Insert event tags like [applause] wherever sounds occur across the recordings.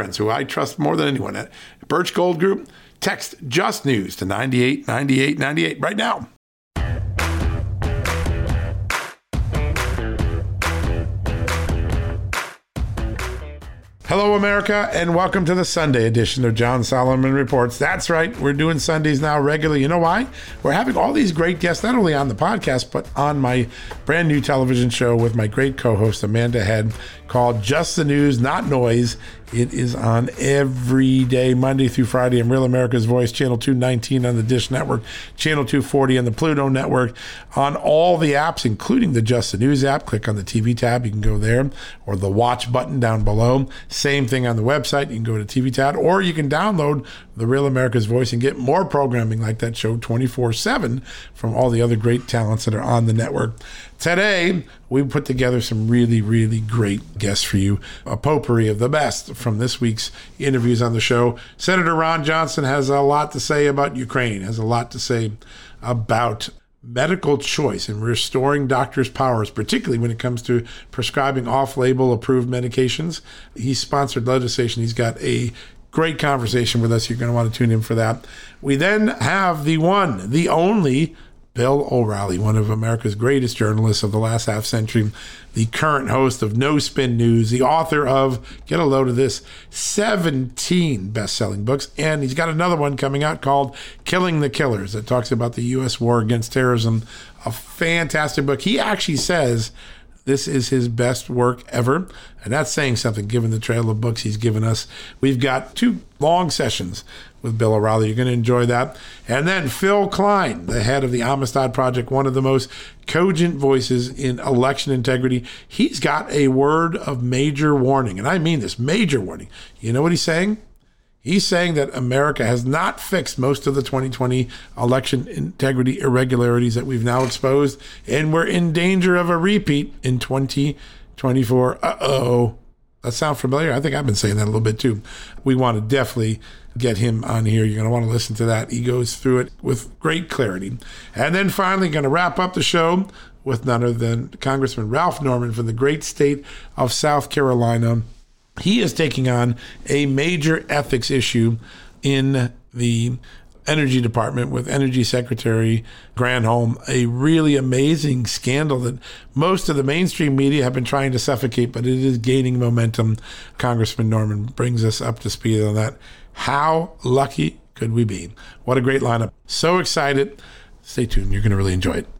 friends who I trust more than anyone at Birch Gold Group. Text Just News to 989898 right now. Hello, America, and welcome to the Sunday edition of John Solomon Reports. That's right, we're doing Sundays now regularly. You know why? We're having all these great guests, not only on the podcast, but on my brand new television show with my great co host, Amanda Head, called Just the News, Not Noise. It is on every day, Monday through Friday, on Real America's Voice, Channel 219 on the Dish Network, Channel 240 on the Pluto Network, on all the apps, including the Just the News app. Click on the TV tab, you can go there, or the watch button down below. Same thing on the website, you can go to TV tab, or you can download the Real America's Voice and get more programming like that show 24 7 from all the other great talents that are on the network. Today, we put together some really, really great guests for you. A potpourri of the best from this week's interviews on the show. Senator Ron Johnson has a lot to say about Ukraine, has a lot to say about medical choice and restoring doctors' powers, particularly when it comes to prescribing off label approved medications. He sponsored legislation. He's got a great conversation with us. You're going to want to tune in for that. We then have the one, the only Bill O'Reilly, one of America's greatest journalists of the last half century, the current host of No Spin News, the author of, get a load of this, 17 best selling books. And he's got another one coming out called Killing the Killers that talks about the U.S. war against terrorism. A fantastic book. He actually says this is his best work ever. And that's saying something given the trail of books he's given us. We've got two long sessions with Bill O'Reilly. You're going to enjoy that. And then Phill Kline, the head of the Amistad Project, one of the most cogent voices in election integrity. He's got a word of major warning. And I mean this major warning. You know what he's saying? He's saying that America has not fixed most of the 2020 election integrity irregularities that we've now exposed, and we're in danger of a repeat in 2024. Uh oh. That sound familiar? I think I've been saying that a little bit too. We want to definitely get him on here. You're going to want to listen to that. He goes through it with great clarity. And then finally, going to wrap up the show with none other than Congressman Ralph Norman from the great state of South Carolina. He is taking on a major ethics issue in the Energy Department with Energy Secretary Granholm, a really amazing scandal that most of the mainstream media have been trying to suffocate, but it is gaining momentum. Congressman Norman brings us up to speed on that. How lucky could we be? What a great lineup. So excited. Stay tuned. You're going to really enjoy it.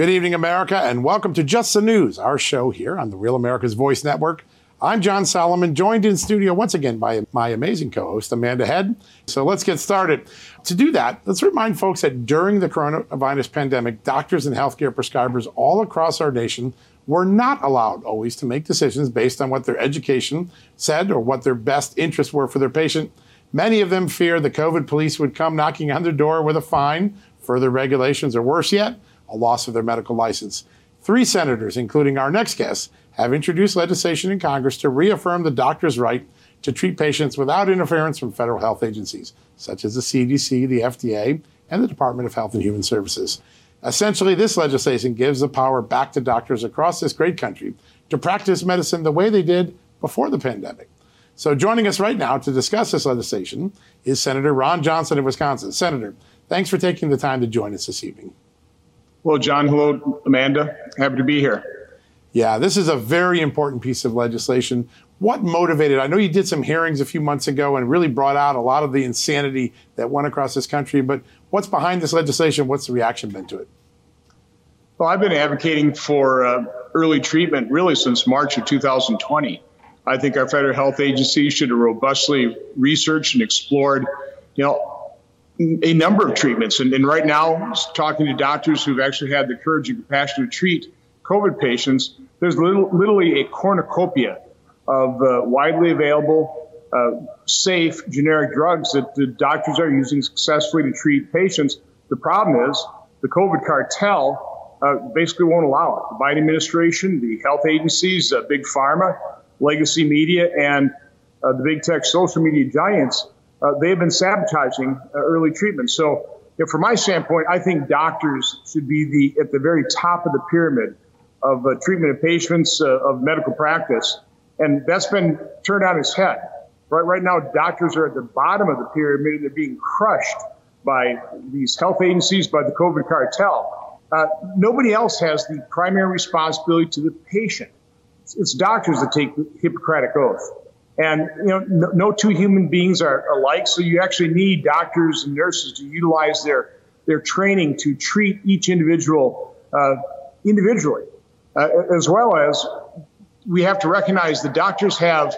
Good evening, America, and welcome to Just the News, our show here on the Real America's Voice Network. I'm John Solomon, joined in studio once again by my amazing co host, Amanda Head. So let's get started. To do that, let's remind folks that during the coronavirus pandemic, doctors and healthcare prescribers all across our nation were not allowed always to make decisions based on what their education said or what their best interests were for their patient. Many of them feared the COVID police would come knocking on their door with a fine, further regulations, or worse yet, a loss of their medical license. Three senators, including our next guest, have introduced legislation in Congress to reaffirm the doctor's right to treat patients without interference from federal health agencies, such as the CDC, the FDA, and the Department of Health and Human Services. Essentially, this legislation gives the power back to doctors across this great country to practice medicine the way they did before the pandemic. So, joining us right now to discuss this legislation is Senator Ron Johnson of Wisconsin. Senator, thanks for taking the time to join us this evening. Well, John, hello, Amanda. Happy to be here. Yeah, this is a very important piece of legislation. What motivated? I know you did some hearings a few months ago and really brought out a lot of the insanity that went across this country. But what's behind this legislation? What's the reaction been to it? Well, I've been advocating for uh, early treatment really since March of 2020. I think our federal health agencies should have robustly researched and explored, you know, a number of treatments. And, and, right now, talking to doctors who've actually had the courage and compassion to treat COVID patients, there's little, literally a cornucopia of uh, widely available, uh, safe generic drugs that the doctors are using successfully to treat patients. The problem is the COVID cartel uh, basically won't allow it. The Biden administration, the health agencies, uh, big pharma, legacy media, and uh, the big tech social media giants uh, they have been sabotaging uh, early treatment. So, you know, from my standpoint, I think doctors should be the at the very top of the pyramid of uh, treatment of patients uh, of medical practice, and that's been turned on its head. Right, right now, doctors are at the bottom of the pyramid, and they're being crushed by these health agencies, by the COVID cartel. Uh, nobody else has the primary responsibility to the patient. It's, it's doctors that take the Hippocratic oath. And you know, no, two human beings are alike, so you actually need doctors and nurses to utilize their their training to treat each individual uh, individually, uh, as well as we have to recognize the doctors have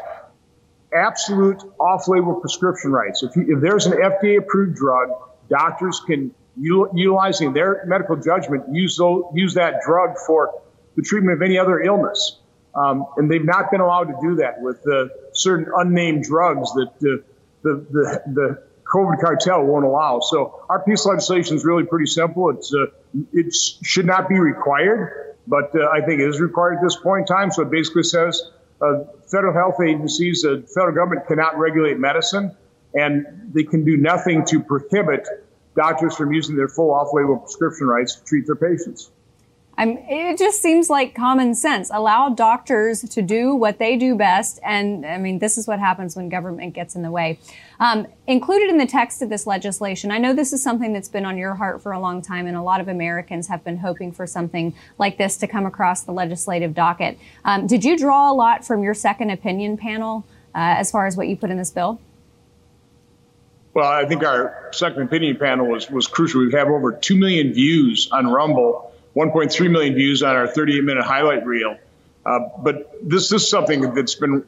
absolute off-label prescription rights. If, you, if there's an FDA-approved drug, doctors can utilizing their medical judgment use those, use that drug for the treatment of any other illness. Um, and they've not been allowed to do that with uh, certain unnamed drugs that uh, the, the, the COVID cartel won't allow. So our piece of legislation is really pretty simple. It's uh, it should not be required, but uh, I think it is required at this point in time. So it basically says uh, federal health agencies, the federal government cannot regulate medicine, and they can do nothing to prohibit doctors from using their full off-label prescription rights to treat their patients. I'm, it just seems like common sense. Allow doctors to do what they do best. And I mean, this is what happens when government gets in the way. Um, included in the text of this legislation, I know this is something that's been on your heart for a long time, and a lot of Americans have been hoping for something like this to come across the legislative docket. Um, did you draw a lot from your second opinion panel uh, as far as what you put in this bill? Well, I think our second opinion panel was, was crucial. We have over 2 million views on Rumble 1.3 million views on our 38 minute highlight reel. Uh, but this is something that's been,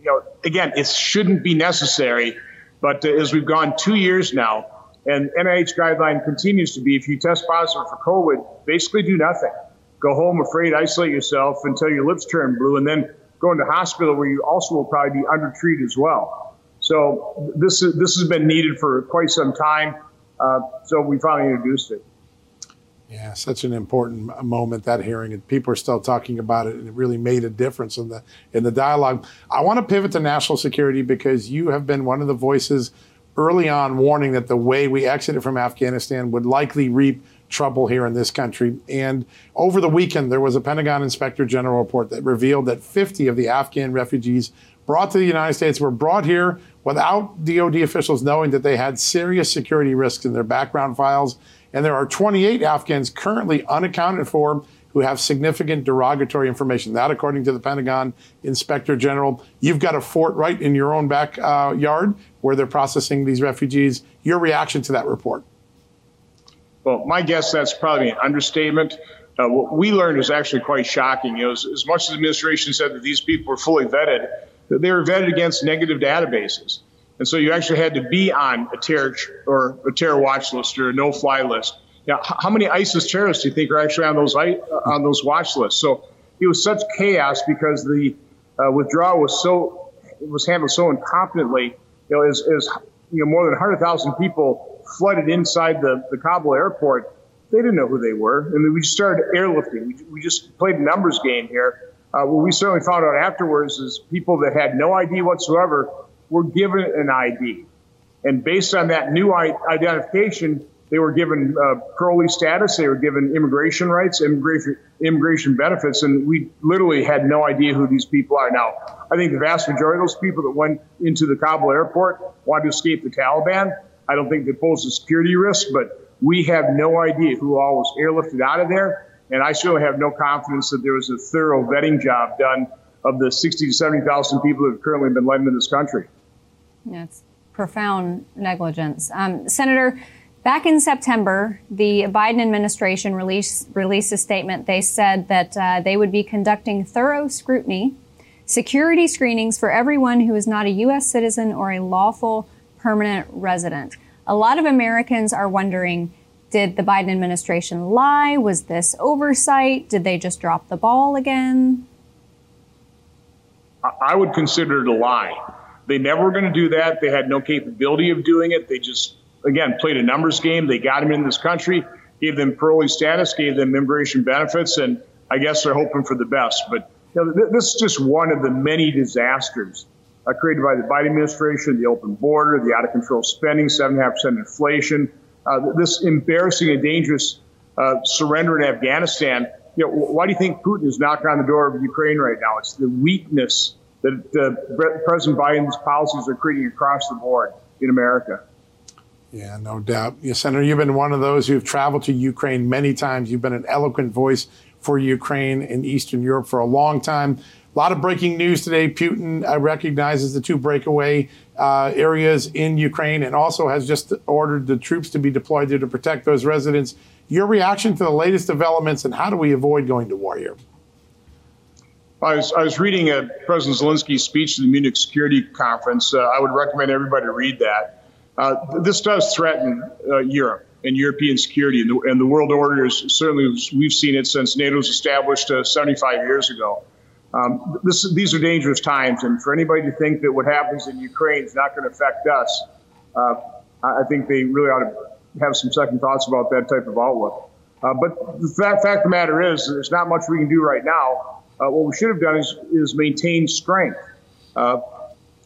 you know, again, it shouldn't be necessary. But uh, as we've gone two years now, and NIH guideline continues to be if you test positive for COVID, basically do nothing. Go home afraid, isolate yourself until your lips turn blue, and then go into hospital where you also will probably be undertreated as well. So this, is, this has been needed for quite some time. Uh, so we finally introduced it. Yeah, such an important moment that hearing, and people are still talking about it, and it really made a difference in the in the dialogue. I want to pivot to national security because you have been one of the voices early on warning that the way we exited from Afghanistan would likely reap trouble here in this country. And over the weekend, there was a Pentagon Inspector General report that revealed that 50 of the Afghan refugees brought to the United States were brought here without DoD officials knowing that they had serious security risks in their background files and there are 28 Afghans currently unaccounted for who have significant derogatory information. That, according to the Pentagon Inspector General, you've got a fort right in your own backyard uh, where they're processing these refugees. Your reaction to that report? Well, my guess that's probably an understatement. Uh, what we learned is actually quite shocking. You know, as, as much as the administration said that these people were fully vetted, they were vetted against negative databases. And so you actually had to be on a terror or a terror watch list or a no-fly list. Now, how many ISIS terrorists do you think are actually on those on those watch lists? So it was such chaos because the uh, withdrawal was so was handled so incompetently. You know, as, as you know, more than 100,000 people flooded inside the, the Kabul airport. They didn't know who they were, and we just started airlifting. We, we just played a numbers game here. Uh, what we certainly found out afterwards is people that had no ID whatsoever were given an ID. And based on that new identification, they were given uh, parolee status, they were given immigration rights, immigration, immigration benefits, and we literally had no idea who these people are. Now, I think the vast majority of those people that went into the Kabul airport wanted to escape the Taliban. I don't think they posed a security risk, but we have no idea who all was airlifted out of there. And I certainly have no confidence that there was a thorough vetting job done of the 60 to 70,000 people that have currently been let into this country. It's profound negligence. Um, Senator, back in September, the Biden administration released, released a statement. They said that uh, they would be conducting thorough scrutiny, security screenings for everyone who is not a U.S. citizen or a lawful permanent resident. A lot of Americans are wondering did the Biden administration lie? Was this oversight? Did they just drop the ball again? I would consider it a lie. They never were going to do that. They had no capability of doing it. They just, again, played a numbers game. They got them in this country, gave them parolee status, gave them immigration benefits, and I guess they're hoping for the best. But you know, th- this is just one of the many disasters uh, created by the Biden administration, the open border, the out of control spending, 7.5% inflation, uh, this embarrassing and dangerous uh, surrender in Afghanistan. You know, why do you think Putin is knocking on the door of Ukraine right now? It's the weakness that uh, President Biden's policies are creating across the board in America. Yeah, no doubt. Yeah, Senator, you've been one of those who've traveled to Ukraine many times. You've been an eloquent voice for Ukraine and Eastern Europe for a long time. A lot of breaking news today. Putin uh, recognizes the two breakaway uh, areas in Ukraine and also has just ordered the troops to be deployed there to protect those residents. Your reaction to the latest developments and how do we avoid going to war here? I was, I was reading a President Zelensky's speech to the Munich Security Conference. Uh, I would recommend everybody read that. Uh, this does threaten uh, Europe and European security, and the, and the, world order is certainly we've seen it since NATO was established uh, 75 years ago. Um, this, these are dangerous times, and for anybody to think that what happens in Ukraine is not going to affect us, uh, I think they really ought to have some second thoughts about that type of outlook. Uh, but the fact, fact of the matter is, there's not much we can do right now. Uh, what we should have done is, is maintain strength. Uh,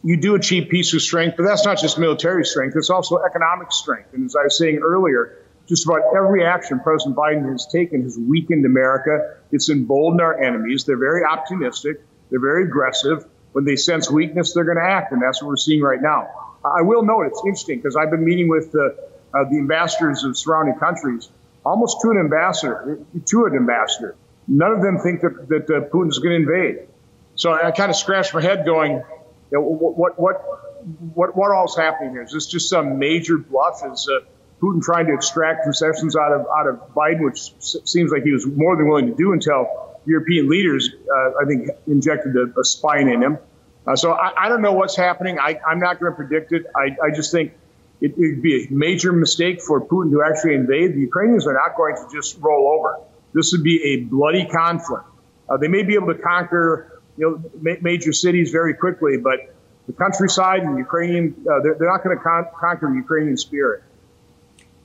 you do achieve peace with strength, but that's not just military strength, it's also economic strength. And as I was saying earlier, just about every action President Biden has taken has weakened America. It's emboldened our enemies. They're very optimistic. They're very aggressive. When they sense weakness, they're going to act, and that's what we're seeing right now. I will note it's interesting because I've been meeting with uh, uh, the ambassadors of surrounding countries, almost to an ambassador, to an ambassador. None of them think that, that uh, Putin's going to invade. So I kind of scratched my head, going, you know, what, what, what, what, all's happening here? Is this just some major bluff? Is uh, Putin trying to extract concessions out of out of Biden, which seems like he was more than willing to do until European leaders, uh, I think, injected a, a spine in him. Uh, so I, I, don't know what's happening. I, am not going to predict it. I, I just think it would be a major mistake for Putin to actually invade. The Ukrainians are not going to just roll over. This would be a bloody conflict. Uh, they may be able to conquer, you know, ma- major cities very quickly, but the countryside and Ukrainian, uh, they're, they're, not going to con- conquer the Ukrainian spirit.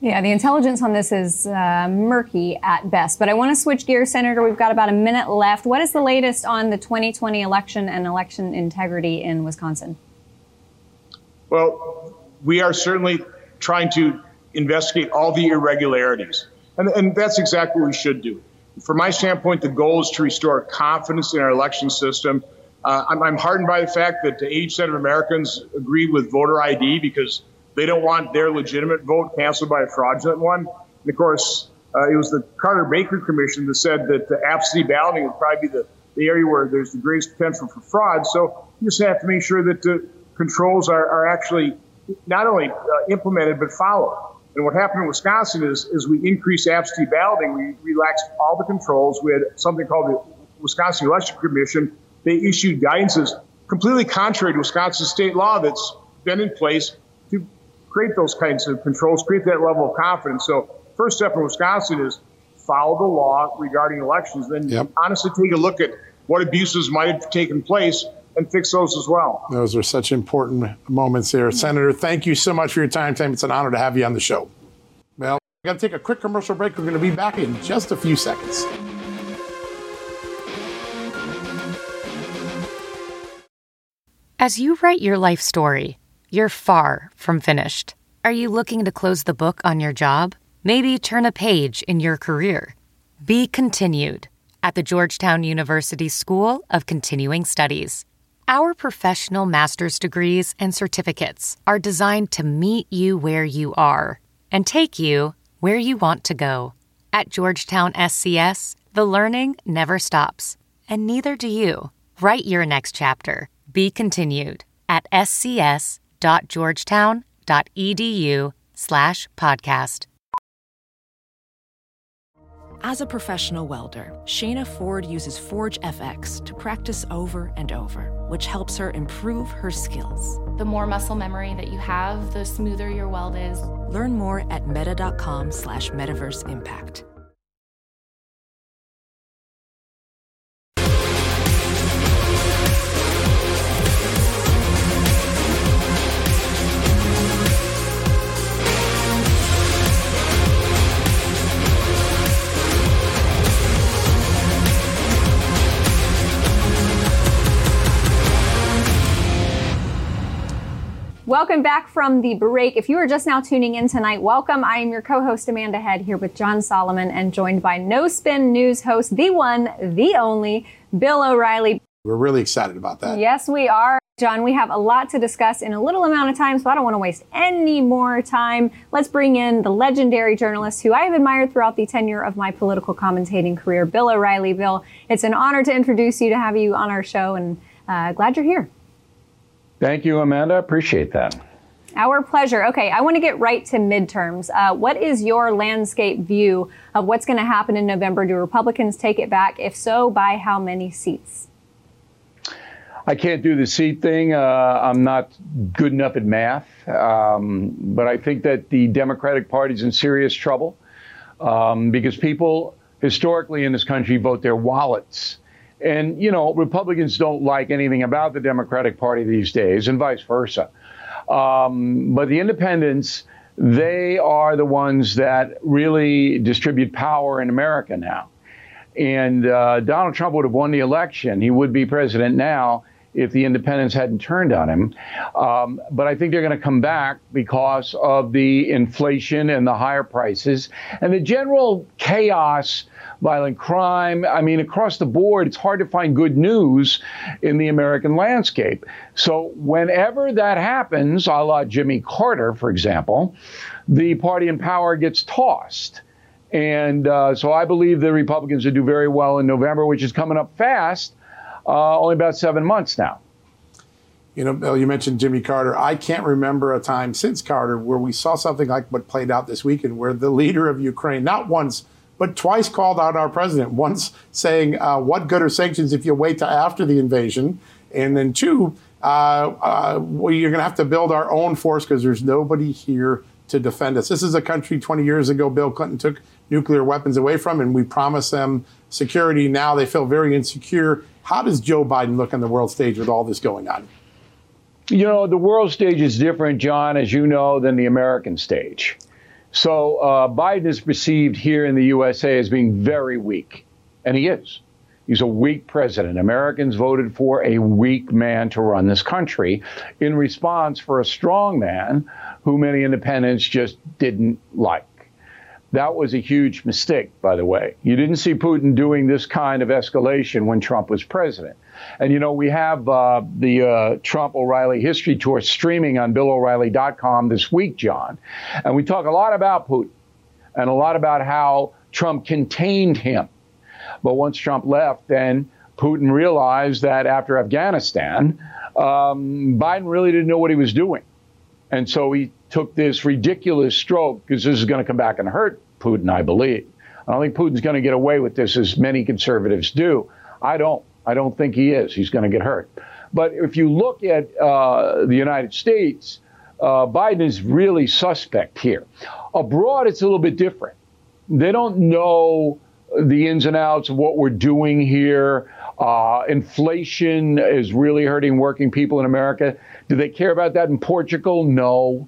Yeah, the intelligence on this is uh, murky at best. But I want to switch gears, Senator. We've got about a minute left. What is the latest on the 2020 election and election integrity in Wisconsin? Well, we are certainly trying to investigate all the irregularities. And, and that's exactly what we should do. From my standpoint, the goal is to restore confidence in our election system. Uh, I'm, I'm heartened by the fact that 80% of Americans agree with voter ID because they don't want their legitimate vote canceled by a fraudulent one. And of course, uh, it was the Carter Baker Commission that said that the absentee balloting would probably be the, the area where there's the greatest potential for fraud. So you just have to make sure that the controls are, are actually not only uh, implemented but followed. And what happened in Wisconsin is, is we increased absentee balloting. We relaxed all the controls. We had something called the Wisconsin Election Commission. They issued guidances completely contrary to Wisconsin state law that's been in place to create those kinds of controls, create that level of confidence. So, first step in Wisconsin is follow the law regarding elections. Then, yep. honestly, take a look at what abuses might have taken place and fix those as well. Those are such important moments here. Senator, thank you so much for your time. Tim, it's an honor to have you on the show. Well, we got to take a quick commercial break. We're going to be back in just a few seconds. As you write your life story, you're far from finished. Are you looking to close the book on your job? Maybe turn a page in your career? Be continued at the Georgetown University School of Continuing Studies. Our professional master's degrees and certificates are designed to meet you where you are and take you where you want to go. At Georgetown SCS, the learning never stops, and neither do you. Write your next chapter. Be continued at scs.georgetown.edu slash podcast. As a professional welder, Shayna Ford uses Forge FX to practice over and over, which helps her improve her skills. The more muscle memory that you have, the smoother your weld is. Learn more at meta.com slash metaverse impact. Welcome back from the break. If you are just now tuning in tonight, welcome. I am your co-host Amanda Head here with John Solomon and joined by No Spin News host, the one, the only, Bill O'Reilly. We're really excited about that. Yes, we are. John, we have a lot to discuss in a little amount of time, so I don't want to waste any more time. Let's bring in the legendary journalist who I have admired throughout the tenure of my political commentating career, Bill O'Reilly. Bill, it's an honor to introduce you, to have you on our show, and uh, glad you're here. Thank you, Amanda. Appreciate that. Our pleasure. Okay, I want to get right to midterms. Uh, what is your landscape view of what's going to happen in November? Do Republicans take it back? If so, by how many seats? I can't do the seat thing. Uh, I'm not good enough at math. Um, but I think that the Democratic Party is in serious trouble um, because people historically in this country vote their wallets And, you know, Republicans don't like anything about the Democratic Party these days, and vice versa. Um, but the independents, they are the ones that really distribute power in America now. And uh, Donald Trump would have won the election. He would be president now if the independents hadn't turned on him. Um, but I think they're going to come back because of the inflation and the higher prices and the general chaos, violent crime. I mean, across the board, it's hard to find good news in the American landscape. So whenever that happens, a la Jimmy Carter, for example, the party in power gets tossed. And uh, so I believe the Republicans will do very well in November, which is coming up fast uh, only about seven months now. You know, Bill, you mentioned Jimmy Carter. I can't remember a time since Carter where we saw something like what played out this weekend, where the leader of Ukraine, not once, but twice called out our president. Once saying, uh, What good are sanctions if you wait till after the invasion? And then two, uh, uh, well, you're going to have to build our own force because there's nobody here to defend us. This is a country 20 years ago Bill Clinton took nuclear weapons away from, and we promised them security. Now they feel very insecure. How does Joe Biden look on the world stage with all this going on? You know, the world stage is different, John, as you know, than the American stage. So uh, Biden is perceived here in the USA as being very weak, and he is. He's a weak president. Americans voted for a weak man to run this country in response for a strong man who many independents just didn't like. That was a huge mistake, by the way. You didn't see Putin doing this kind of escalation when Trump was president. And, you know, we have uh, the uh, Trump O'Reilly history tour streaming on BillO'Reilly.com this week, John. And we talk a lot about Putin and a lot about how Trump contained him. But once Trump left, then Putin realized that after Afghanistan, um, Biden really didn't know what he was doing. And so he took this ridiculous stroke because this is going to come back and hurt Putin, I believe. I don't think Putin's going to get away with this as many conservatives do. I don't. I don't think he is. He's going to get hurt. But if you look at uh, the United States, uh, Biden is really suspect here. Abroad, it's a little bit different. They don't know the ins and outs of what we're doing here. Uh, inflation is really hurting working people in America. Do they care about that in Portugal? No.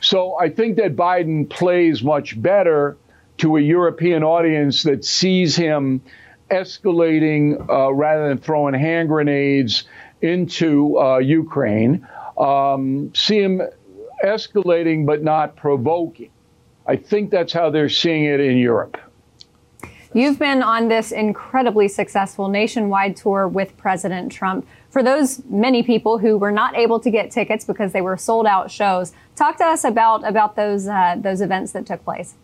So I think that Biden plays much better to a European audience that sees him escalating uh, rather than throwing hand grenades into uh, Ukraine. Um, see him escalating but not provoking. I think that's how they're seeing it in Europe. You've been on this incredibly successful nationwide tour with President Trump. For those many people who were not able to get tickets because they were sold out shows, talk to us about about those uh, those events that took place.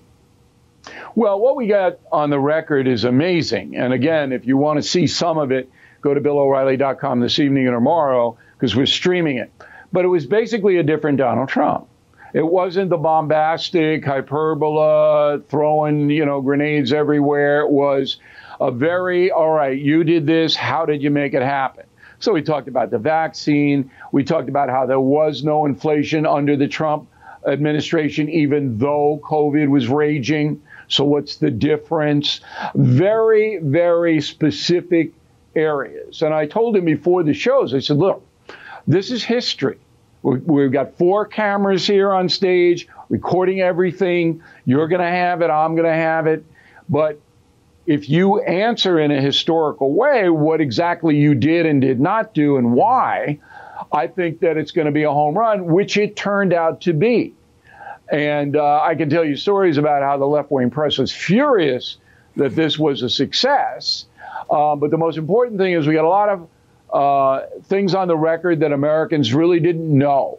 Well, what we got on the record is amazing. And again, if you want to see some of it, go to BillO'Reilly.com this evening and tomorrow because we're streaming it. But it was basically a different Donald Trump. It wasn't the bombastic hyperbola, throwing, you know, grenades everywhere. It was a very, all right, you did this. How did you make it happen? So we talked about the vaccine. We talked about how there was no inflation under the Trump administration, even though COVID was raging. So what's the difference? Very, very specific areas. And I told him before the shows, I said, look, this is history. We've got four cameras here on stage recording everything. You're going to have it. I'm going to have it. But if you answer in a historical way what exactly you did and did not do and why, I think that it's going to be a home run, which it turned out to be. And uh, I can tell you stories about how the left wing press was furious that this was a success. Uh, but the most important thing is we got a lot of uh, things on the record that Americans really didn't know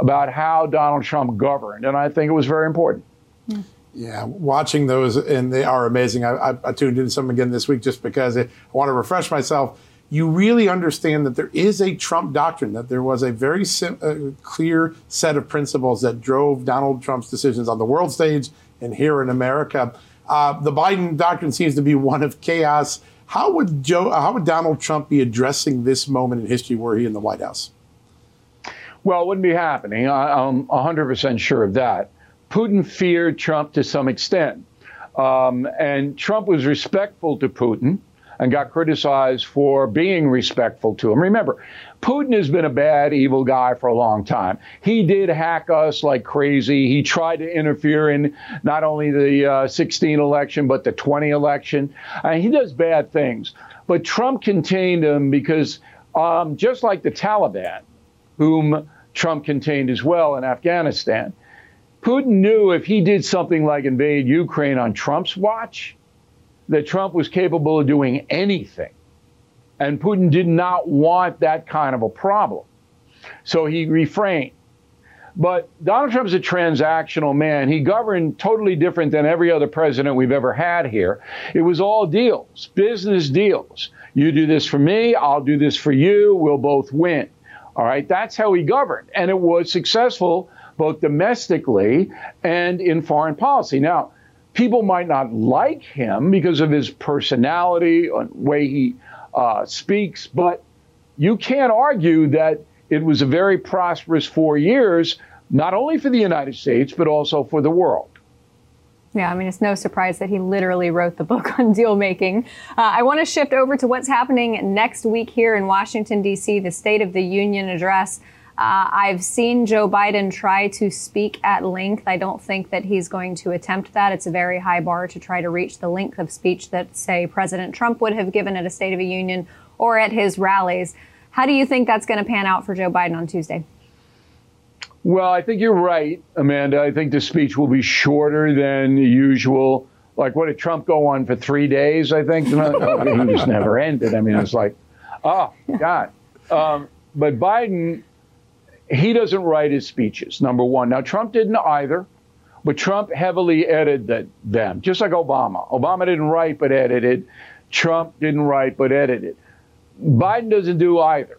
about how Donald Trump governed. And I think it was very important. Yeah, watching those, and they are amazing. I, I, I tuned into some again this week just because I want to refresh myself. You really understand that there is a Trump doctrine, that there was a very sim- uh, clear set of principles that drove Donald Trump's decisions on the world stage and here in America. Uh, the Biden doctrine seems to be one of chaos how would Joe? How would Donald Trump be addressing this moment in history were he in the White House? Well, it wouldn't be happening. I, am 100% sure of that. Putin feared Trump to some extent. Um, and Trump was respectful to Putin. And got criticized for being respectful to him. Remember, Putin has been a bad, evil guy for a long time. He did hack us like crazy. He tried to interfere in not only the uh, 16 election, but the 20 election. Uh, he does bad things. But Trump contained him because, um, just like the Taliban, whom Trump contained as well in Afghanistan, Putin knew if he did something like invade Ukraine on Trump's watch, that Trump was capable of doing anything. And Putin did not want that kind of a problem. So he refrained. But Donald Trump is a transactional man. He governed totally different than every other president we've ever had here. It was all deals, business deals. You do this for me, I'll do this for you, we'll both win. All right, that's how he governed. And it was successful both domestically and in foreign policy. Now, people might not like him because of his personality and way he uh, speaks, but you can't argue that it was a very prosperous four years, not only for the United States, but also for the world. Yeah, I mean, it's no surprise that he literally wrote the book [laughs] on deal making. Uh, I want to shift over to what's happening next week here in Washington, D.C., the State of the Union address. Uh, I've seen Joe Biden try to speak at length. I don't think that he's going to attempt that. It's a very high bar to try to reach the length of speech that, say, President Trump would have given at a State of the Union or at his rallies. How do you think that's going to pan out for Joe Biden on Tuesday? Well, I think you're right, Amanda. I think the speech will be shorter than usual. Like, what did Trump go on for three days? I think he just never ended. I mean, it's like, oh God. Um, but Biden, he doesn't write his speeches. Number one. Now, Trump didn't either, but Trump heavily edited them, just like Obama. Obama didn't write but edited. Trump didn't write but edited. Biden doesn't do either.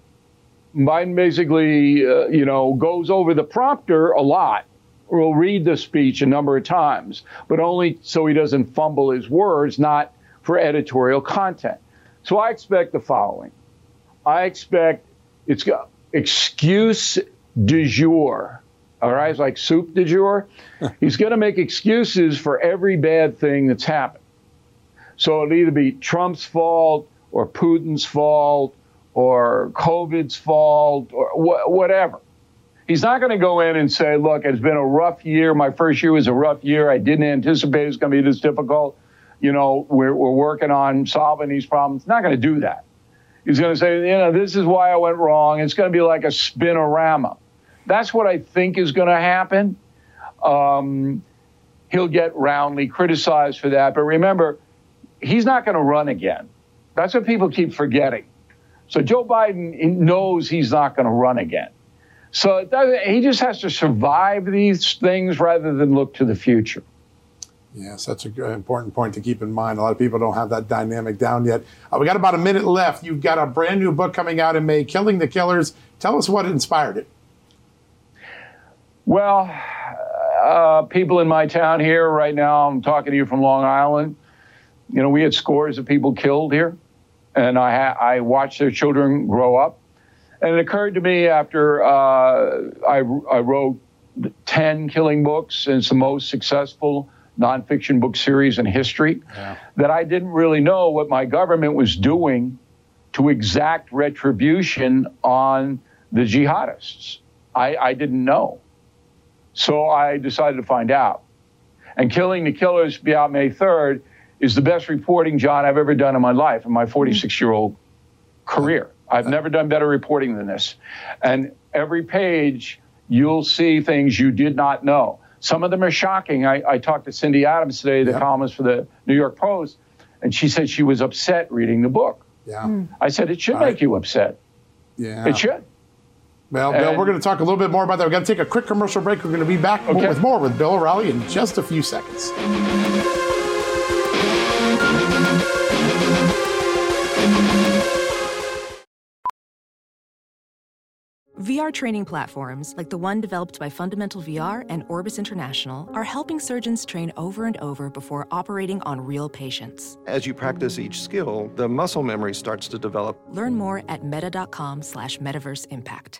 Biden basically, uh, you know, goes over the prompter a lot. Will read the speech a number of times, but only so he doesn't fumble his words, not for editorial content. So I expect the following. I expect it's got excuse du jour. All right, it's like soup du jour. [laughs] He's going to make excuses for every bad thing that's happened. So it'll either be Trump's fault or Putin's fault or COVID's fault or wh- whatever. He's not going to go in and say, look, it's been a rough year. My first year was a rough year. I didn't anticipate it's going to be this difficult. You know, we're, we're working on solving these problems. Not going to do that. He's going to say, you know, this is why I went wrong. It's going to be like a spinorama. That's what I think is going to happen. Um, he'll get roundly criticized for that. But remember, he's not going to run again. That's what people keep forgetting. So Joe Biden knows he's not going to run again. So he just has to survive these things rather than look to the future. Yes, that's an important point to keep in mind. A lot of people don't have that dynamic down yet. Uh, we got about a minute left. You've got a brand new book coming out in May, Killing the Killers. Tell us what inspired it. Well, uh, people in my town here right now, I'm talking to you from Long Island. You know, we had scores of people killed here and I, ha- I watched their children grow up. And it occurred to me after uh, I, I wrote 10 killing books, and it's the most successful nonfiction book series in history, yeah. that I didn't really know what my government was doing to exact retribution on the jihadists. I, I didn't know. So I decided to find out. And Killing the Killers be out May 3rd is the best reporting, John, I've ever done in my life, in my 46 year old career. I've never done better reporting than this. And every page, you'll see things you did not know. Some of them are shocking. I, I talked to Cindy Adams today, the yeah. columnist for the New York Post, and she said she was upset reading the book. Yeah. Mm. I said, it should make you upset. Yeah. It should. Well, Bill, we're going to talk a little bit more about that. We're going to take a quick commercial break. We're going to be back okay. with more with Bill O'Reilly in just a few seconds. VR training platforms, like the one developed by Fundamental VR and Orbis International, are helping surgeons train over and over before operating on real patients. As you practice each skill, the muscle memory starts to develop. Learn more at meta.com slash metaverse impact.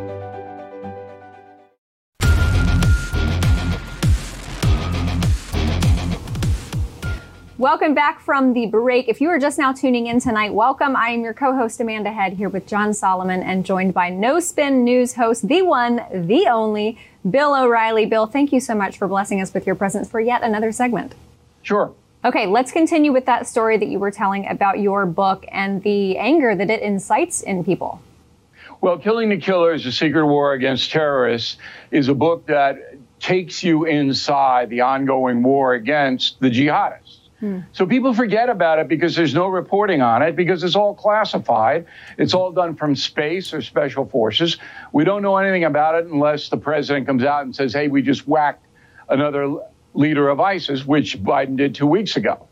Welcome back from the break. If you are just now tuning in tonight, welcome. I am your co-host Amanda Head here with John Solomon and joined by No Spin News host, the one, the only, Bill O'Reilly. Bill, thank you so much for blessing us with your presence for yet another segment. Sure. Okay, let's continue with that story that you were telling about your book and the anger that it incites in people. Well, Killing the Killers, A Secret War Against Terrorists is a book that takes you inside the ongoing war against the jihadists. So people forget about it because there's no reporting on it because it's all classified. It's all done from space or special forces. We don't know anything about it unless the president comes out and says, hey, we just whacked another leader of ISIS, which Biden did two weeks ago.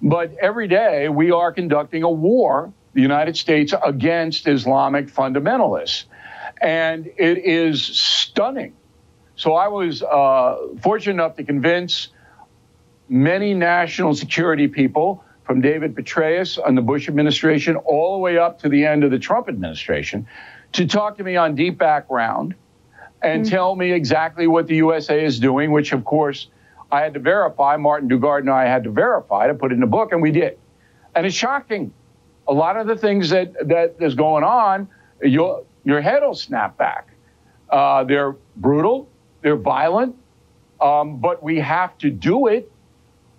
But every day we are conducting a war, the United States, against Islamic fundamentalists. And it is stunning. So I was uh, fortunate enough to convince many national security people from David Petraeus on the Bush administration all the way up to the end of the Trump administration to talk to me on deep background and mm-hmm. tell me exactly what the USA is doing, which of course I had to verify. Martin Dugard and I had to verify to put it in the book, and we did. And it's shocking. A lot of the things that that is going on, your your head will snap back. Uh, they're brutal, they're violent, um, but we have to do it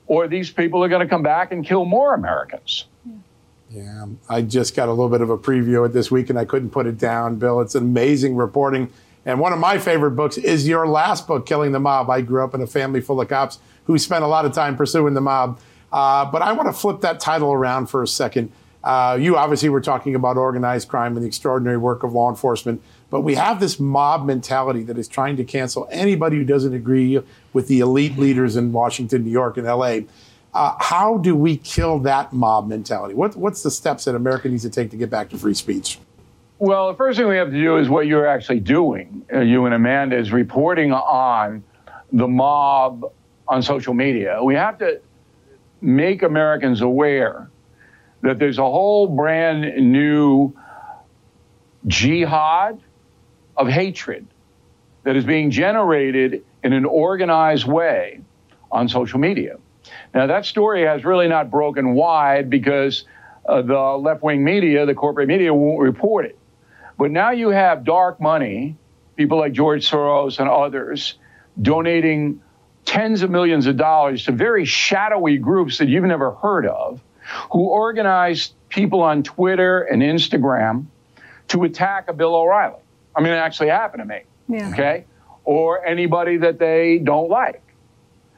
or these people are going to come back and kill more Americans. Yeah, I just got a little bit of a preview of it this week and I couldn't put it down, Bill. It's amazing reporting. And one of my favorite books is your last book, Killing the Mob. I grew up in a family full of cops who spent a lot of time pursuing the mob. Uh, but I want to flip that title around for a second. Uh, you obviously were talking about organized crime and the extraordinary work of law enforcement, but we have this mob mentality that is trying to cancel anybody who doesn't agree with the elite leaders in Washington, New York, and LA. Uh, how do we kill that mob mentality? What, what's the steps that America needs to take to get back to free speech? Well, the first thing we have to do is what you're actually doing. Uh, you and Amanda is reporting on the mob on social media. We have to make Americans aware that there's a whole brand new jihad of hatred that is being generated in an organized way on social media. Now, that story has really not broken wide because uh, the left wing media, the corporate media, won't report it. But now you have dark money, people like George Soros and others, donating tens of millions of dollars to very shadowy groups that you've never heard of, who organize people on Twitter and Instagram to attack a Bill O'Reilly. I mean, it actually happened to me. Yeah. Okay. Or anybody that they don't like.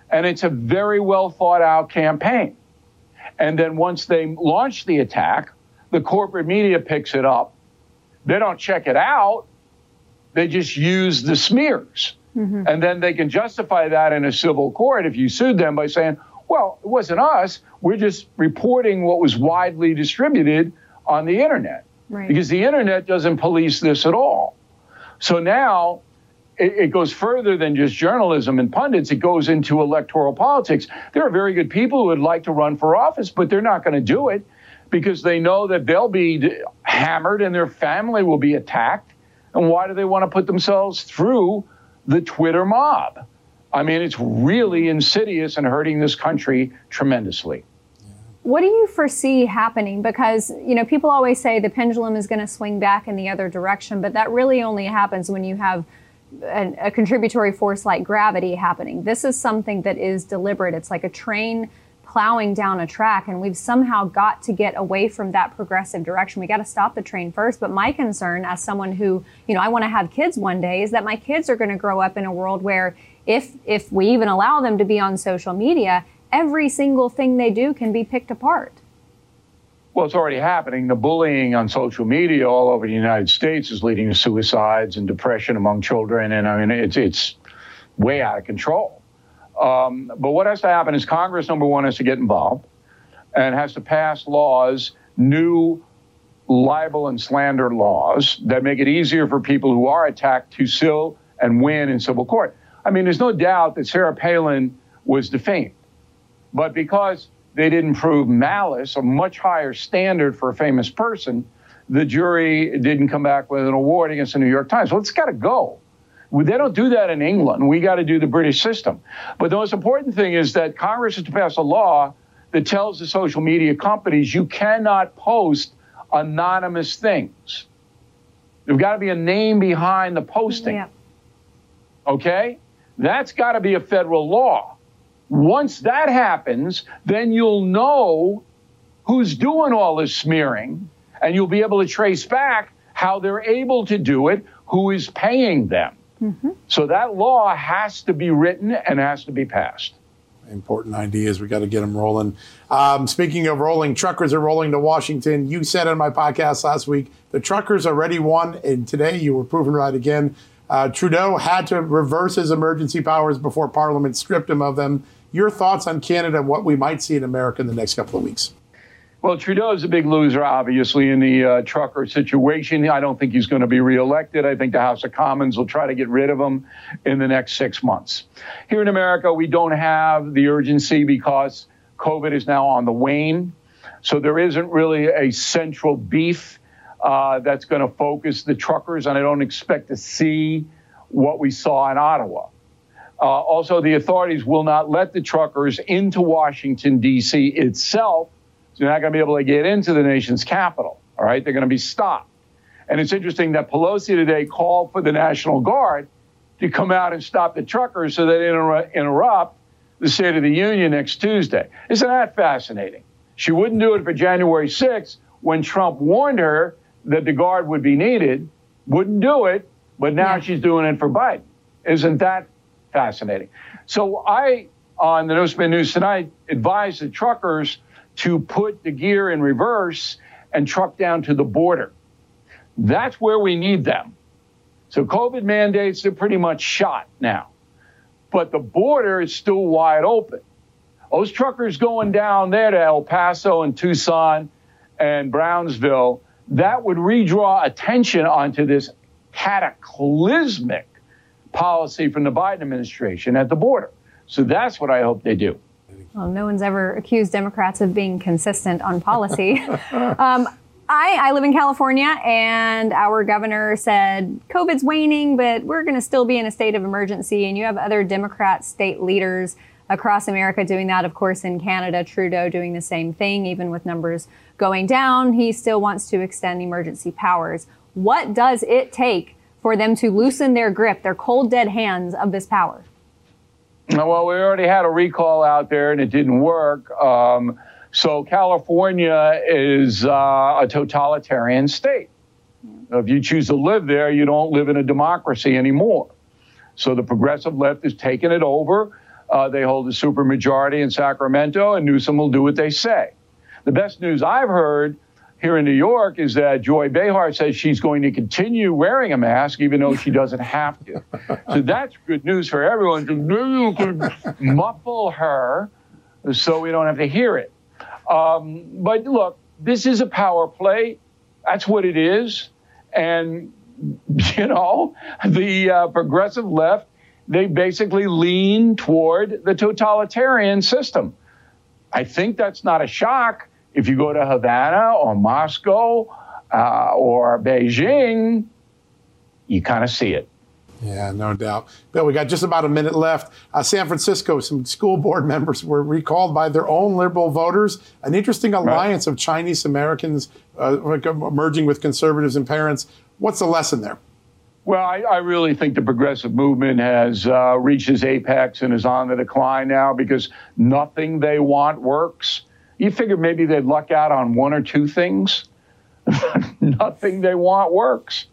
And it's a very well thought out campaign. And then once they launch the attack, the corporate media picks it up. They don't check it out. They just use the smears. Mm-hmm. And then they can justify that in a civil court if you sued them by saying, well, it wasn't us. We're just reporting what was widely distributed on the internet. Right. Because the internet doesn't police this at all. So now it, it, goes further than just journalism and pundits. It goes into electoral politics. There are very good people who would like to run for office, but they're not going to do it because they know that they'll be hammered and their family will be attacked. And why do they want to put themselves through the Twitter mob? I mean, it's really insidious and hurting this country tremendously. What do you foresee happening? Because, you know, people always say the pendulum is going to swing back in the other direction, but that really only happens when you have a, a contributory force like gravity happening. This is something that is deliberate. It's like a train plowing down a track, and we've somehow got to get away from that progressive direction. We got to stop the train first. But my concern, as someone who, you know, I want to have kids one day, is that my kids are going to grow up in a world where if if we even allow them to be on social media, every single thing they do can be picked apart. Well, it's already happening. The bullying on social media all over the United States is leading to suicides and depression among children, and I mean it's it's way out of control. Um, but what has to happen is Congress, number one, has to get involved and has to pass laws, new libel and slander laws that make it easier for people who are attacked to sue and win in civil court. I mean, there's no doubt that Sarah Palin was defamed. But because they didn't prove malice, a much higher standard for a famous person, the jury didn't come back with an award against the New York Times. Well, it's got to go. They don't do that in England. We got to do the British system. But the most important thing is that Congress is to pass a law that tells the social media companies you cannot post anonymous things. There's got to be a name behind the posting. Yeah. Okay? That's got to be a federal law. Once that happens, then you'll know who's doing all this smearing, and you'll be able to trace back how they're able to do it, who is paying them. Mm-hmm. So that law has to be written and has to be passed. Important ideas. We got to get them rolling. Um, speaking of rolling, truckers are rolling to Washington. You said on my podcast last week the truckers already won, and today you were proven right again. Uh, Trudeau had to reverse his emergency powers before Parliament stripped him of them. Your thoughts on Canada and what we might see in America in the next couple of weeks? Well, Trudeau is a big loser, obviously, in the uh, trucker situation. I don't think he's going to be reelected. I think the House of Commons will try to get rid of him in the next six months. Here in America, we don't have the urgency because COVID is now on the wane. So there isn't really a central beef uh, that's going to focus the truckers, and I don't expect to see what we saw in Ottawa. Uh, also, the authorities will not let the truckers into Washington, D.C. itself they're not going to be able to get into the nation's capital. All right, they're going to be stopped. And it's interesting that Pelosi today called for the National Guard to come out and stop the truckers so they inter- interrupt the State of the Union next Tuesday. Isn't that fascinating? She wouldn't do it for January 6th when Trump warned her that the Guard would be needed, wouldn't do it, but now yeah. she's doing it for Biden. Isn't that fascinating? So I, on the No Spin News tonight, advised the truckers to put the gear in reverse and truck down to the border. That's where we need them. So COVID mandates are pretty much shot now. But the border is still wide open. Those truckers going down there to El Paso and Tucson and Brownsville, that would redraw attention onto this cataclysmic policy from the Biden administration at the border. So that's what I hope they do. Well, no one's ever accused Democrats of being consistent on policy. [laughs] um, I, I, live in California, and our governor said COVID's waning, but we're going to still be in a state of emergency. And you have other Democrat state leaders across America doing that. Of course, in Canada, Trudeau doing the same thing, even with numbers going down, he still wants to extend emergency powers. What does it take for them to loosen their grip, their cold, dead hands of this power? Well, we already had a recall out there and it didn't work. Um, so California is uh, a totalitarian state. If you choose to live there, you don't live in a democracy anymore. So the progressive left has taken it over. Uh, they hold a supermajority in Sacramento, and Newsom will do what they say. The best news I've heard here in New York is that Joy Behar says she's going to continue wearing a mask even though she doesn't have to. so that's good news for everyone. You can muffle her so we don't have to hear it. Um, but look, this is a power play. That's what it is. And, [laughs] you know, the uh, progressive left, they basically lean toward the totalitarian system. I think that's not a shock if you go to Havana or Moscow uh, or Beijing, you kind of see it. Yeah, no doubt. Bill, we got just about a minute left. Uh, San Francisco, some school board [laughs] members were recalled by their own liberal voters. An interesting alliance right. of Chinese Americans uh, merging with conservatives and parents. What's the lesson there? Well, I, I really think the progressive movement has uh, reached its apex and is on the decline now because nothing they want works. You figure maybe they'd luck out on one or two things. [laughs] Nothing they want works.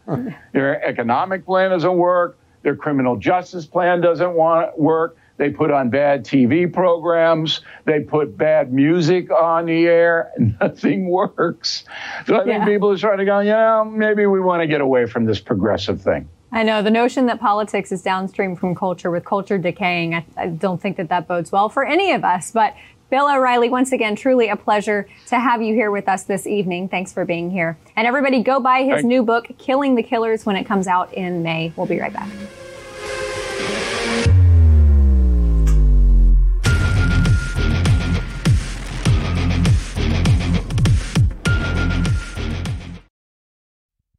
Their economic plan doesn't work. Their criminal justice plan doesn't want work. They put on bad TV programs. They put bad music on the air. [laughs] Nothing works. So I think people are starting to go, yeah, maybe we want to get away from this progressive thing. I know the notion that politics is downstream from culture with culture decaying. I, I don't think that that bodes well for any of us. But Bill O'Reilly, once again, truly a pleasure to have you here with us this evening. Thanks for being here. And everybody, go buy his Thanks. new book, Killing the Killers, when it comes out in May. We'll be right back.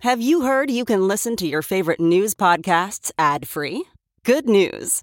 Have you heard you can listen to your favorite news podcasts ad free? Good news.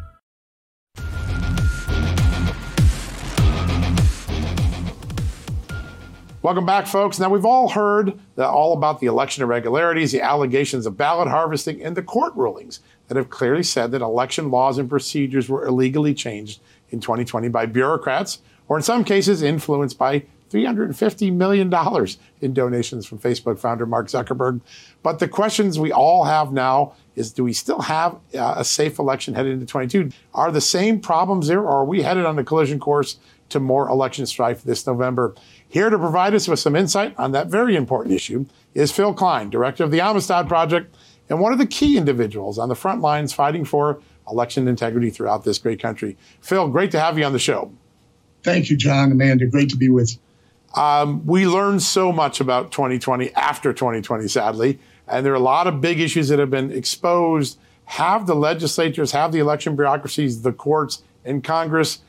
Welcome back, folks. Now, we've all heard all about the election irregularities, the allegations of ballot harvesting, and the court rulings that have clearly said that election laws and procedures were illegally changed in 2020 by bureaucrats, or in some cases, influenced by $350 million in donations from Facebook founder Mark Zuckerberg. But the questions we all have now is do we still have uh, a safe election headed into 22? Are the same problems there, or are we headed on a collision course to more election strife this November? Here to provide us with some insight on that very important issue is Phill Kline, director of the Amistad Project and one of the key individuals on the front lines fighting for election integrity throughout this great country. Phil, great to have you on the show. Thank you, John. Amanda, great to be with you. Um, we learned so much about 2020 after 2020, sadly, and there are a lot of big issues that have been exposed. Have the legislatures, have the election bureaucracies, the courts, and Congress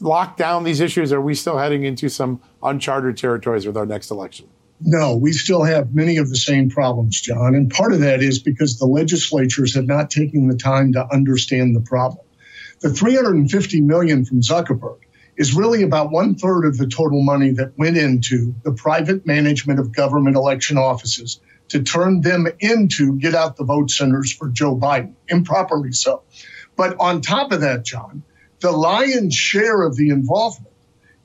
lock down these issues? Are we still heading into some uncharted territories with our next election? No, we still have many of the same problems, John. And part of that is because the legislatures have not taken the time to understand the problem. The 350 million from Zuckerberg is really about one third of the total money that went into the private management of government election offices to turn them into get out the vote centers for Joe Biden, improperly so. But on top of that, John, the lion's share of the involvement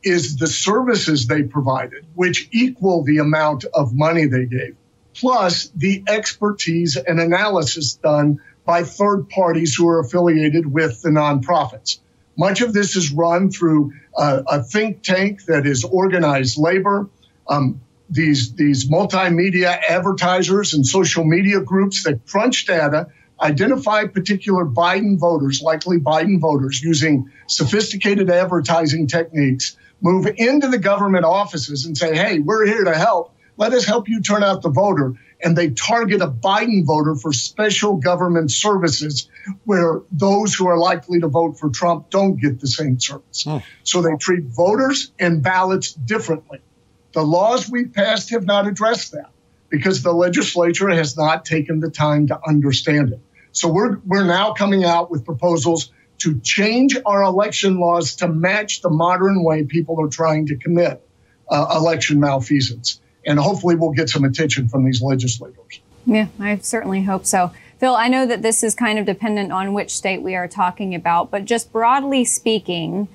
is the services they provided, which equal the amount of money they gave, plus the expertise and analysis done by third parties who are affiliated with the nonprofits. Much of this is run through a think tank that is organized labor. Um, these these multimedia advertisers and social media groups that crunch data identify particular Biden voters, likely Biden voters, using sophisticated advertising techniques, move into the government offices and say, hey, we're here to help. Let us help you turn out the voter. And they target a Biden voter for special government services where those who are likely to vote for Trump don't get the same service. Oh. So they treat voters and ballots differently. The laws we passed have not addressed that because the legislature has not taken the time to understand it. So we're, we're now coming out with proposals to change our election laws to match the modern way people are trying to commit uh, election malfeasance. And hopefully we'll get some attention from these legislators. Yeah, I certainly hope so. Phill, I know that this is kind of dependent on which state we are talking about, but just broadly speaking,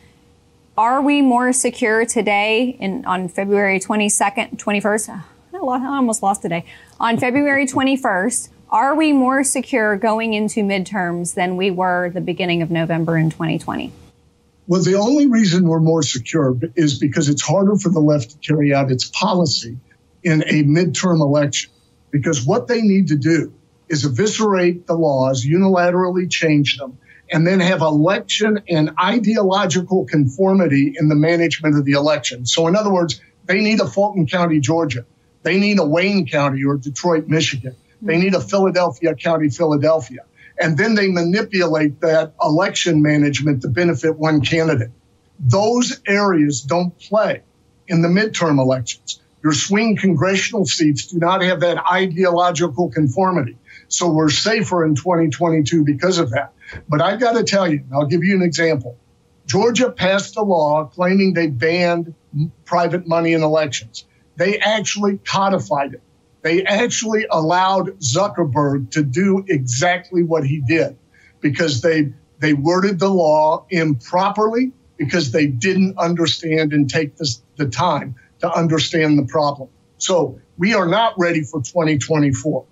are we more secure today in on February 22nd, 21st? [sighs] I almost lost today. On February 21st, are we more secure going into midterms than we were the beginning of November in 2020? Well, the only reason we're more secure is because it's harder for the left to carry out its policy in a midterm election. Because what they need to do is eviscerate the laws, unilaterally change them, and then have election and ideological conformity in the management of the election. So, in other words, they need a Fulton County, Georgia. They need a Wayne County or Detroit, Michigan. They need a Philadelphia County, Philadelphia. And then they manipulate that election management to benefit one candidate. Those areas don't play in the midterm elections. Your swing congressional seats do not have that ideological conformity. So we're safer in 2022 because of that. But I've got to tell you, I'll give you an example. Georgia passed a law claiming they banned private money in elections. They actually codified it. They actually allowed Zuckerberg to do exactly what he did because they they worded the law improperly because they didn't understand and take this, the time to understand the problem. So we are not ready for 2024.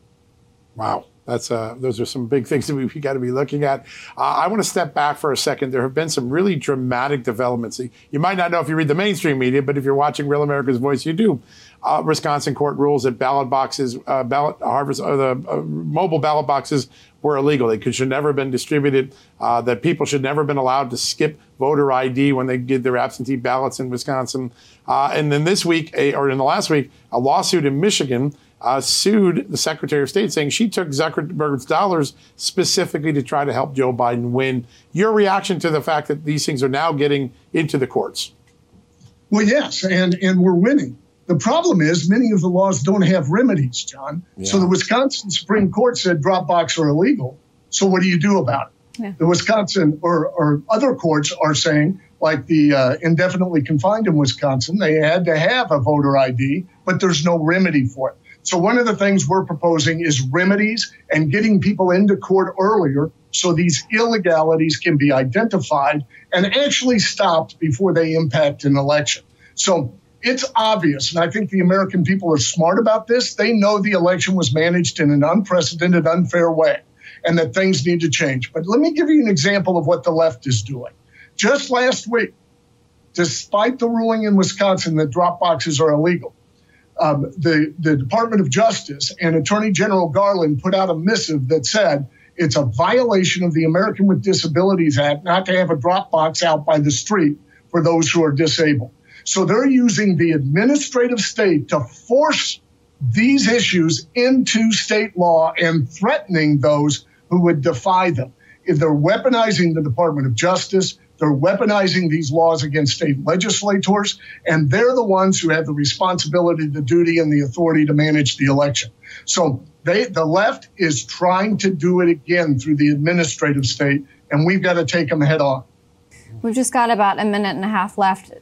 Wow. That's uh, those are some big things that we, we got to be looking at. Uh, I want to step back for a second. There have been some really dramatic developments. You might not know if you read the mainstream media, but if you're watching Real America's Voice, you do. Uh, Wisconsin court rules that ballot boxes, uh, ballot harvest, uh, the uh, mobile ballot boxes were illegal. They could, should never have been distributed. that people should never have been allowed to skip voter ID when they did their absentee ballots in Wisconsin. and then this week, a, or in the last week, a lawsuit in Michigan uh, sued the Secretary of State, saying she took Zuckerberg's dollars specifically to try to help Joe Biden win. Your reaction to the fact that these things are now getting into the courts? Well, yes, and and we're winning. The problem is many of the laws don't have remedies, John. Yeah. So the Wisconsin Supreme Court said Dropbox are illegal. So what do you do about it? Yeah. The Wisconsin or, or other courts are saying, like the uh, indefinitely confined in Wisconsin, they had to have a voter ID, but there's no remedy for it. So one of the things we're proposing is remedies and getting people into court earlier so these illegalities can be identified and actually stopped before they impact an election. So it's obvious, and I think the American people are smart about this. They know the election was managed in an unprecedented, unfair way and that things need to change. But let me give you an example of what the left is doing. Just last week, despite the ruling in Wisconsin that drop boxes are illegal, um, the, the Department of Justice and Attorney General Garland put out a missive that said it's a violation of the American with Disabilities Act not to have a drop box out by the street for those who are disabled. So they're using the administrative state to force these issues into state law and threatening those who would defy them. If they're weaponizing the Department of Justice, they're weaponizing these laws against state legislators, and they're the ones who have the responsibility, the duty, and the authority to manage the election. So they, the left is trying to do it again through the administrative state, and we've got to take them head on. We've just got about a minute and a half left.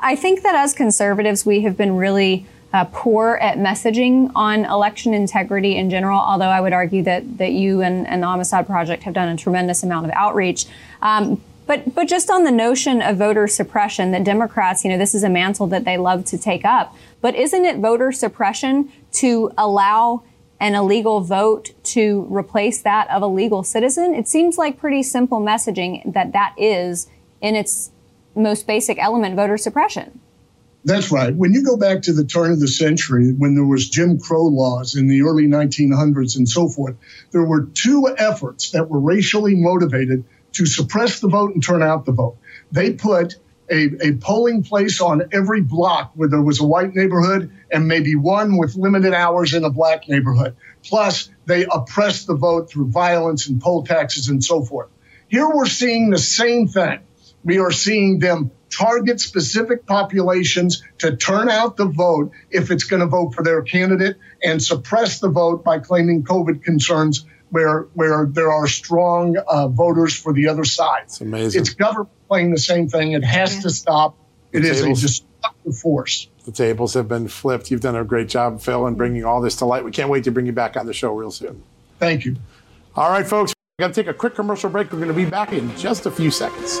I think that as conservatives, we have been really uh, poor at messaging on election integrity in general, although I would argue that, that you and, and the Amistad Project have done a tremendous amount of outreach. Um, but but just on the notion of voter suppression, that Democrats, you know, this is a mantle that they love to take up. But isn't it voter suppression to allow an illegal vote to replace that of a legal citizen? It seems like pretty simple messaging that that is in its most basic element voter suppression. That's right. When you go back to the turn of the century, when there was Jim Crow laws in the early 1900s and so forth, there were two efforts that were racially motivated to suppress the vote and turn out the vote. They put a, a, polling place on every block where there was a white neighborhood and maybe one with limited hours in a black neighborhood. Plus, they oppressed the vote through violence and poll taxes and so forth. Here we're seeing the same thing. We are seeing them target specific populations to turn out the vote if it's going to vote for their candidate and suppress the vote by claiming COVID concerns where where there are strong uh, voters for the other side. It's amazing. It's government playing the same thing. It has to stop. It the is tables, a destructive force. The tables have been flipped. You've done a great job, Phill, in bringing all this to light. We can't wait to bring you back on the show real soon. Thank you. All right, folks. we got to take a quick commercial break. We're going to be back in just a few seconds.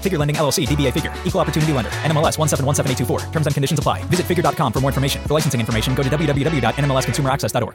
Figure Lending LLC, DBA Figure, Equal Opportunity Lender, NMLS 1717824. Terms and conditions apply. Visit figure.com for more information. For licensing information, go to www.nmlsconsumeraccess.org.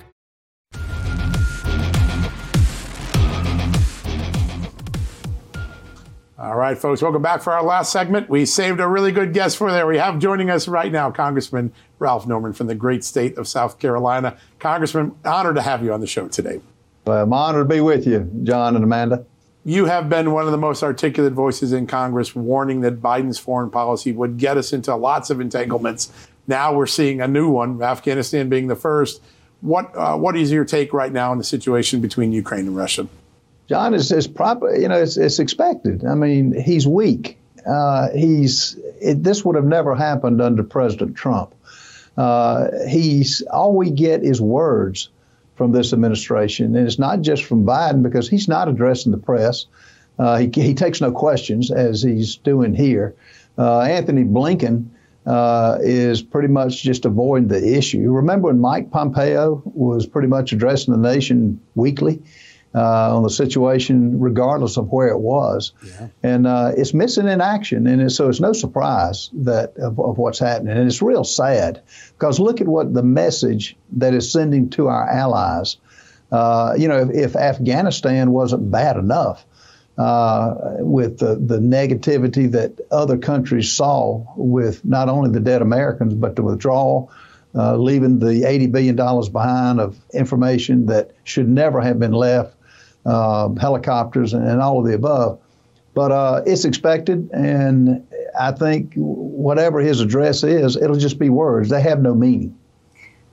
All right, folks, welcome back for our last segment. We saved a really good guest for there. We have joining us right now Congressman Ralph Norman from the great state of South Carolina. Congressman, honored to have you on the show today. Well, I'm honored to be with you, John and Amanda. You have been one of the most articulate voices in Congress warning that Biden's foreign policy would get us into lots of entanglements. Now we're seeing a new one, Afghanistan being the first. What, uh, what is your take right now on the situation between Ukraine and Russia? John is, is probably, you know, it's, it's expected. I mean, he's weak. Uh, he's it, this would have never happened under President Trump. Uh, he's all we get is words from this administration, and it's not just from Biden because he's not addressing the press. Uh, he, he takes no questions as he's doing here. Uh, Anthony Blinken uh, is pretty much just avoiding the issue. Remember when Mike Pompeo was pretty much addressing the nation weekly? Uh, on the situation, regardless of where it was. Yeah. And uh, it's missing in action. And it's, so it's no surprise that of, of, what's happening. And it's real sad because look at what the message that is sending to our allies. Uh, you know, if, if, Afghanistan wasn't bad enough, uh, with the, the negativity that other countries saw with not only the dead Americans, but the withdrawal, uh, leaving the $80 billion behind of information that should never have been left uh, helicopters, and, and, all of the above. But uh, it's expected, and I think whatever his address is, it'll just be words. They have no meaning.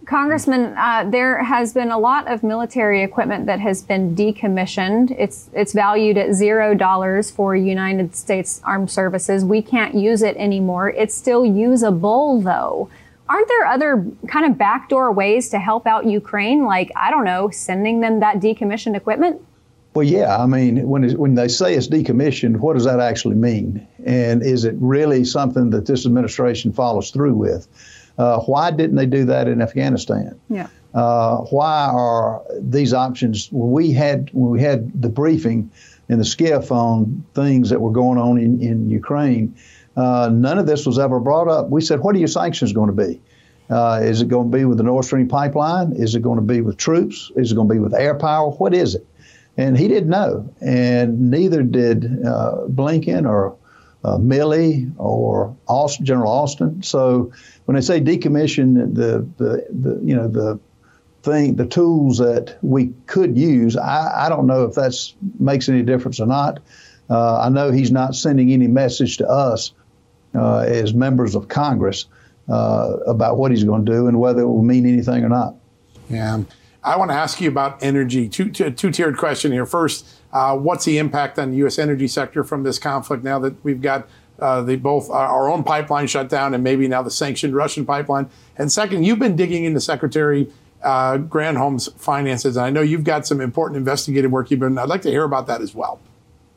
Congressman, uh, there has been a lot of military equipment that has been decommissioned. It's it's valued at zero dollars for United States Armed Services. We can't use it anymore. It's still usable, though. Aren't there other kind of backdoor ways to help out Ukraine, like I don't know, sending them that decommissioned equipment? Well, yeah. I mean, when when they say it's decommissioned, what does that actually mean? And is it really something that this administration follows through with? Uh, why didn't they do that in Afghanistan? Yeah. Uh, why are these options? When we had when we had the briefing and the SCIF on things that were going on in, in Ukraine, uh, none of this was ever brought up. We said, what are your sanctions going to be? Uh, is it going to be with the Nord Stream pipeline? Is it going to be with troops? Is it going to be with air power? What is it? And he didn't know, and neither did uh, Blinken or uh, Milley or Austin, General Austin. So when they say decommission the, the, the you know the thing the tools that we could use, I, I don't know if that makes any difference or not. Uh, I know he's not sending any message to us uh, as members of Congress uh, about what he's going to do and whether it will mean anything or not. Yeah. I want to ask you about energy. Two, two, two-tiered question here. First, uh, what's the impact on the U.S. energy sector from this conflict now that we've got uh, the both our own pipeline shut down and maybe now the sanctioned Russian pipeline? And second, you've been digging into Secretary uh, Granholm's finances, and I know you've got some important investigative work you've been. I'd like to hear about that as well.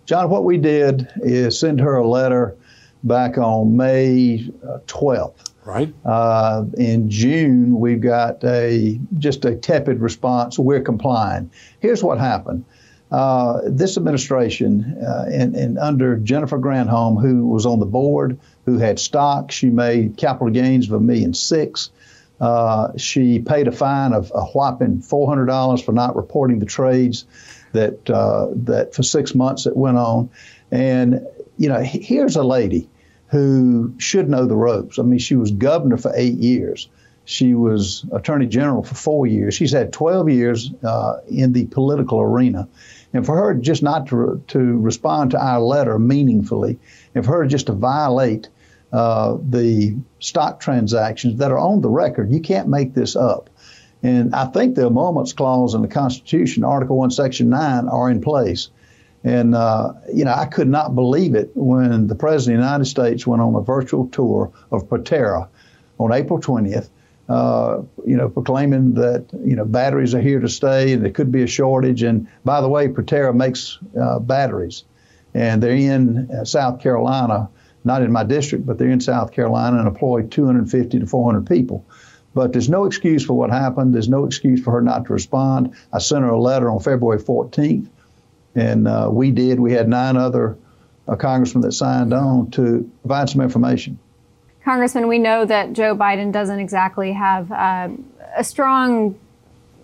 John, what we did is send her a letter back on May 12th uh, Right. Uh, in June, we've got a just a tepid response. We're complying. Here's what happened. Uh, this administration, uh, and, and, under Jennifer Granholm, who was on the board, who had stock, she made capital gains of a million six. Uh, she paid a fine of a whopping four hundred dollars for not reporting the trades that uh, that for six months it went on. And you know, here's a lady who should know the ropes. I mean, she was governor for eight years. She was attorney general for four years. She's had 12 years uh, in the political arena. And for her just not to, to respond to our letter meaningfully, and for her just to violate uh, the stock transactions that are on the record, you can't make this up. And I think the emoluments clause in the Constitution, Article 1, Section 9, are in place. And, uh, you know, I could not believe it when the President of the United States went on a virtual tour of Proterra on April 20th uh, you know, proclaiming that you know batteries are here to stay and there could be a shortage. And by the way, Proterra makes uh, batteries, and they're in uh, South Carolina, not in my district, but they're in South Carolina and employ 250 to 400 people. But there's no excuse for what happened. There's no excuse for her not to respond. I sent her a letter on February 14th, and uh, we did. We had nine other uh, congressmen that signed on to provide some information. Congressman, we know that Joe Biden doesn't exactly have uh, a strong,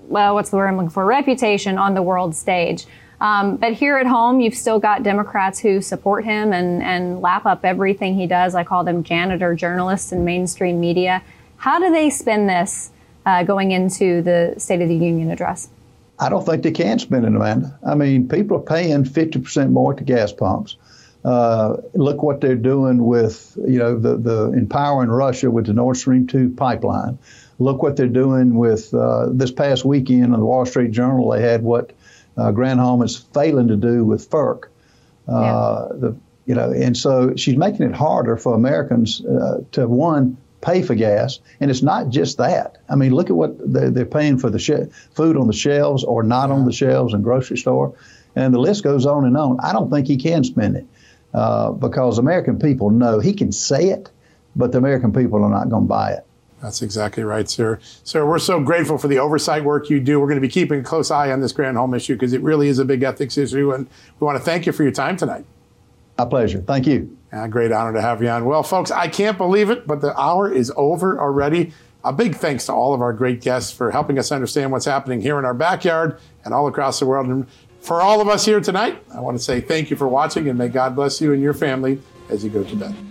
well, what's the word I'm looking for, reputation on the world stage. Um, but here at home, you've still got Democrats who support him and, and lap up everything he does. I call them janitor journalists in mainstream media. How do they spin this uh, going into the State of the Union address? I don't think they can spend it, Amanda. I mean, people are paying 50% more to gas pumps. Uh, look what they're doing with, you know, the, the empowering Russia with the Nord Stream 2 pipeline. Look what they're doing with uh, this past weekend in the Wall Street Journal. They had what uh, Granholm is failing to do with FERC. Uh, yeah. The, you know, and so she's making it harder for Americans uh, to one pay for gas, and it's not just that. I mean, look at what they're, paying for the food on the shelves or not on the shelves in grocery store, and the list goes on and on. I don't think he can spend it. Uh, because American people know he can say it, but the American people are not going to buy it. That's exactly right, sir. Sir, we're so grateful for the oversight work you do. We're going to be keeping a close eye on this Granholm issue because it really is a big ethics issue, and we want to thank you for your time tonight. My pleasure. Thank you. A great honor to have you on. Well, folks, I can't believe it, but the hour is over already. A big thanks to all of our great guests for helping us understand what's happening here in our backyard and all across the world. And for all of us here tonight, I want to say thank you for watching and may God bless you and your family as you go to bed.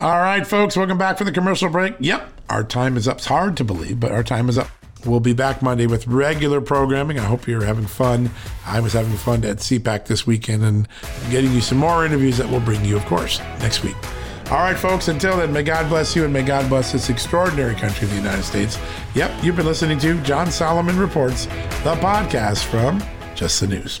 All right, folks, welcome back for the commercial break. Yep, our time is up. It's hard to believe, but our time is up. We'll be back Monday with regular programming. I hope you're having fun. I was having fun at CPAC this weekend and getting you some more interviews that we'll bring you, of course, next week. All right, folks, until then, may God bless you and may God bless this extraordinary country, the United States. Yep, you've been listening to John Solomon Reports, the podcast from Just the News.